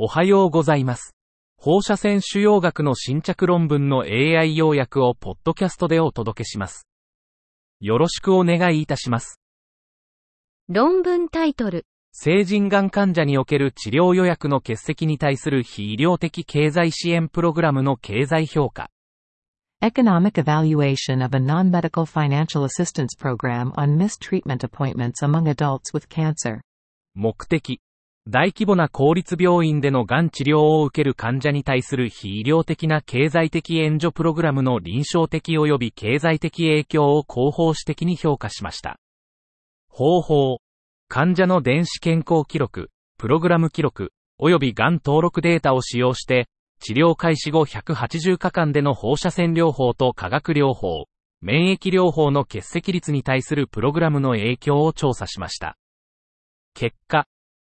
おはようございます。放射線腫瘍学の新着論文の AI 要約をポッドキャストでお届けします。よろしくお願いいたします。論文タイトル。成人がん患者における治療予約の欠席に対する非医療的経済支援プログラムの経済評価。Economic evaluation of a non-medical financial assistance program on missed treatment appointments among adults with cancer. 目的。大規模な公立病院でのがん治療を受ける患者に対する非医療的な経済的援助プログラムの臨床的及び経済的影響を広報史的に評価しました。方法。患者の電子健康記録、プログラム記録、及びがん登録データを使用して、治療開始後180日間での放射線療法と化学療法、免疫療法の欠席率に対するプログラムの影響を調査しました。結果、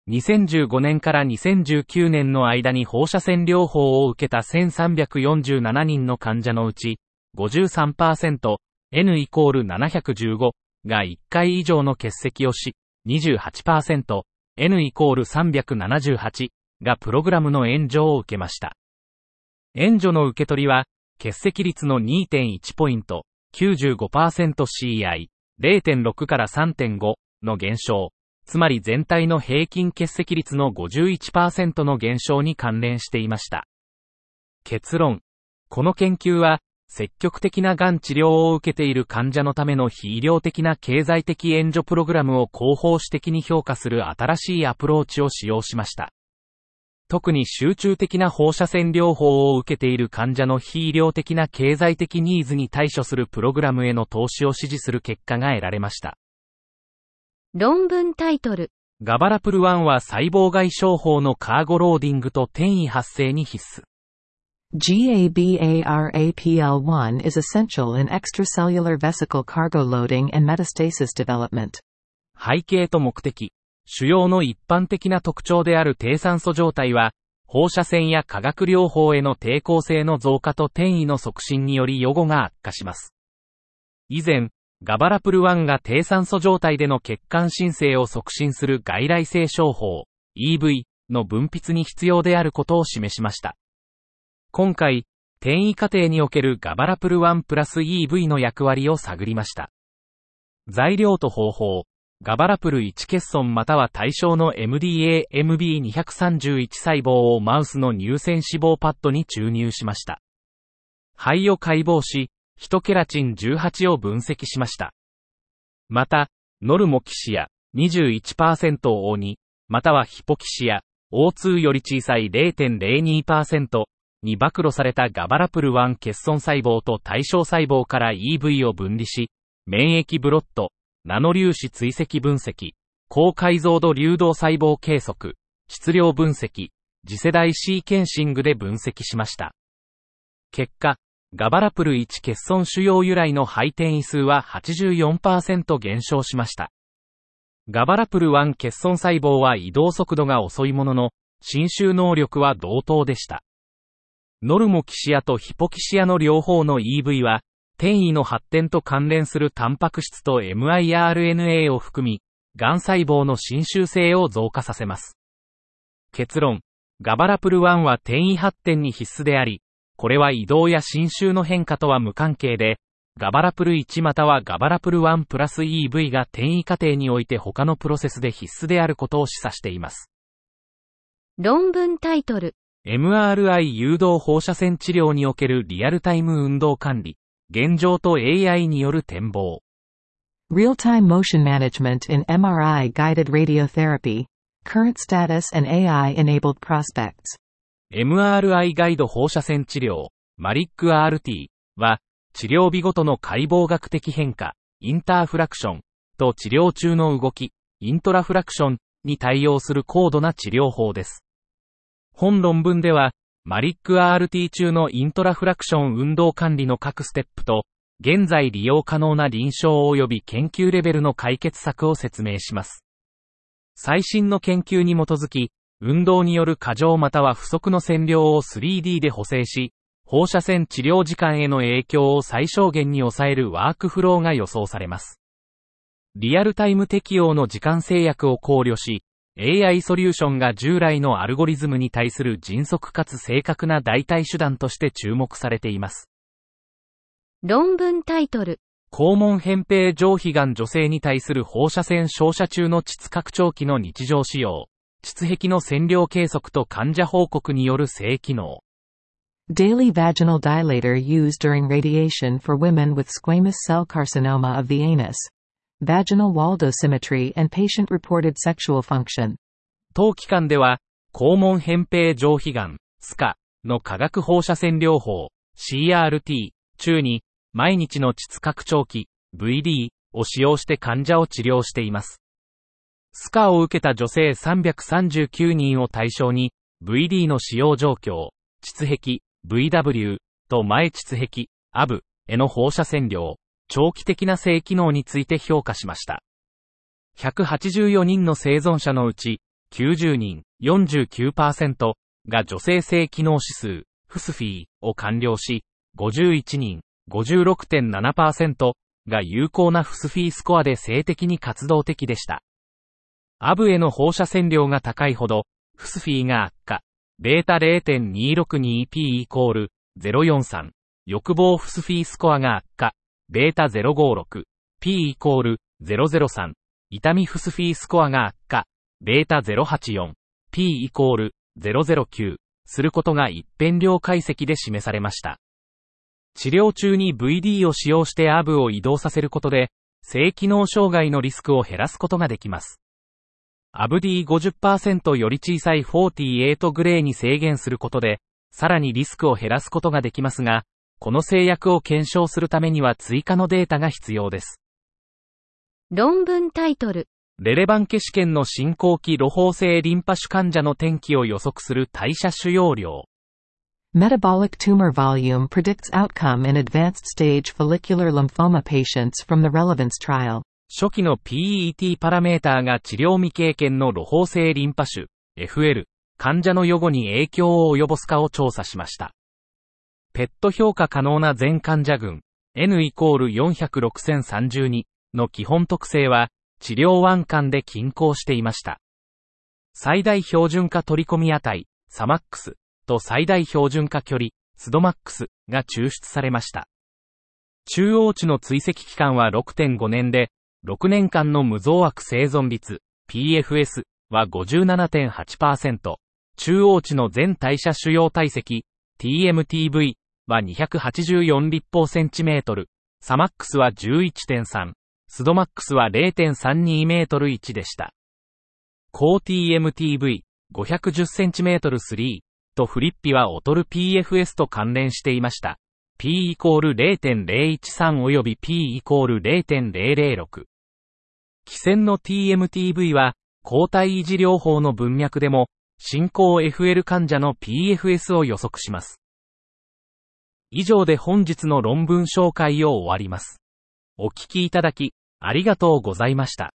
2015年から2019年の間に放射線療法を受けた1347人の患者のうち、53%、N イコール715が1回以上の欠席をし、28%、N イコール378がプログラムの援助を受けました。援助の受け取りは、欠席率の2.1ポイント、95%CI、0.6から3.5の減少、つまり全体の平均欠席率の51%の減少に関連していました。結論。この研究は、積極的ながん治療を受けている患者のための非医療的な経済的援助プログラムを広報史的に評価する新しいアプローチを使用しました。特に集中的な放射線療法を受けている患者の非医療的な経済的ニーズに対処するプログラムへの投資を支持する結果が得られました。論文タイトル。ガバラプル1は細胞外商法のカーゴローディングと転移発生に必須。GABARAPL1 is essential in extracellular vesicle cargo loading and metastasis development. 背景と目的。主要の一般的な特徴である低酸素状態は、放射線や化学療法への抵抗性の増加と転移の促進により予後が悪化します。以前、ガバラプル1が低酸素状態での血管新生を促進する外来性商法、EV の分泌に必要であることを示しました。今回、転移過程におけるガバラプル1プラス EV の役割を探りました。材料と方法、ガバラプル1欠損または対象の MDA-MB231 細胞をマウスの乳腺脂肪パッドに注入しました。肺を解剖し、ヒトケラチン18を分析しました。また、ノルモキシア21%を O2、またはヒポキシア O2 より小さい0.02%に暴露されたガバラプル1欠損細胞と対象細胞から EV を分離し、免疫ブロット、ナノ粒子追跡分析、高解像度流動細胞計測、質量分析、次世代シーケンシングで分析しました。結果、ガバラプル1欠損腫瘍由来の肺転移数は84%減少しました。ガバラプル1欠損細胞は移動速度が遅いものの、侵襲能力は同等でした。ノルモキシアとヒポキシアの両方の EV は、転移の発展と関連するタンパク質と miRNA を含み、癌細胞の侵襲性を増加させます。結論、ガバラプル1は転移発展に必須であり、これは移動や侵襲の変化とは無関係で、ガバラプル1またはガバラプル1プラス EV が転移過程において他のプロセスで必須であることを示唆しています。論文タイトル。MRI 誘導放射線治療におけるリアルタイム運動管理、現状と AI による展望。Real-time motion management in MRI-guided radiotherapy. Current status and AI-enabled prospects. MRI ガイド放射線治療、マリック RT は、治療日ごとの解剖学的変化、インターフラクションと治療中の動き、イントラフラクションに対応する高度な治療法です。本論文では、マリック RT 中のイントラフラクション運動管理の各ステップと、現在利用可能な臨床及び研究レベルの解決策を説明します。最新の研究に基づき、運動による過剰または不足の線量を 3D で補正し、放射線治療時間への影響を最小限に抑えるワークフローが予想されます。リアルタイム適用の時間制約を考慮し、AI ソリューションが従来のアルゴリズムに対する迅速かつ正確な代替手段として注目されています。論文タイトル。肛門扁平上皮がん女性に対する放射線照射中の膣拡張器の日常使用。膣壁の線量計測と患者報告による性機能。Daily vaginal dilator used during radiation for women with squamous cell carcinoma of the anus. Vaginal wall dosimetry and patient-reported sexual function. 当期間では、肛門扁平上皮がん、スカの化学放射線療法、CRT 中に、毎日の膣拡張器、VD を使用して患者を治療しています。スカーを受けた女性339人を対象に、VD の使用状況、膣壁、VW と前膣壁、アブへの放射線量、長期的な性機能について評価しました。184人の生存者のうち、90人、49%が女性性機能指数、フスフィーを完了し、51人、56.7%が有効なフスフィースコアで性的に活動的でした。アブへの放射線量が高いほど、フスフィーが悪化、ベータ 0.262p イコール043、欲望フスフィースコアが悪化、ベータ056、p イコール003、痛みフスフィースコアが悪化、ベータ084、p イコール009、することが一辺量解析で示されました。治療中に VD を使用してアブを移動させることで、性機能障害のリスクを減らすことができます。アブ D50% より小さい48グレーに制限することで、さらにリスクを減らすことができますが、この制約を検証するためには追加のデータが必要です。論文タイトル。レレバンケ試験の進行期露胞性リンパ腫患者の転機を予測する代謝腫瘍量。Metabolic tumor volume predicts outcome in advanced stage follicular lymphoma patients from the relevance trial. 初期の PET パラメーターが治療未経験の露胞性リンパ腫、FL、患者の予後に影響を及ぼすかを調査しました。ペット評価可能な全患者群、N イコール406,032の基本特性は、治療腕間で均衡していました。最大標準化取り込み値、サマックスと最大標準化距離、スドマックスが抽出されました。中央値の追跡期間は6.5年で、6年間の無増悪生存率、PFS は57.8%、中央値の全代謝主要体積、TMTV は284立方センチメートル、サマックスは11.3、スドマックスは0.32メートル1でした。高 TMTV、510センチメートル3とフリッピは劣る PFS と関連していました。P イコール0.013及び P イコール0.006。基線の TMTV は、抗体維持療法の文脈でも、進行 FL 患者の PFS を予測します。以上で本日の論文紹介を終わります。お聞きいただき、ありがとうございました。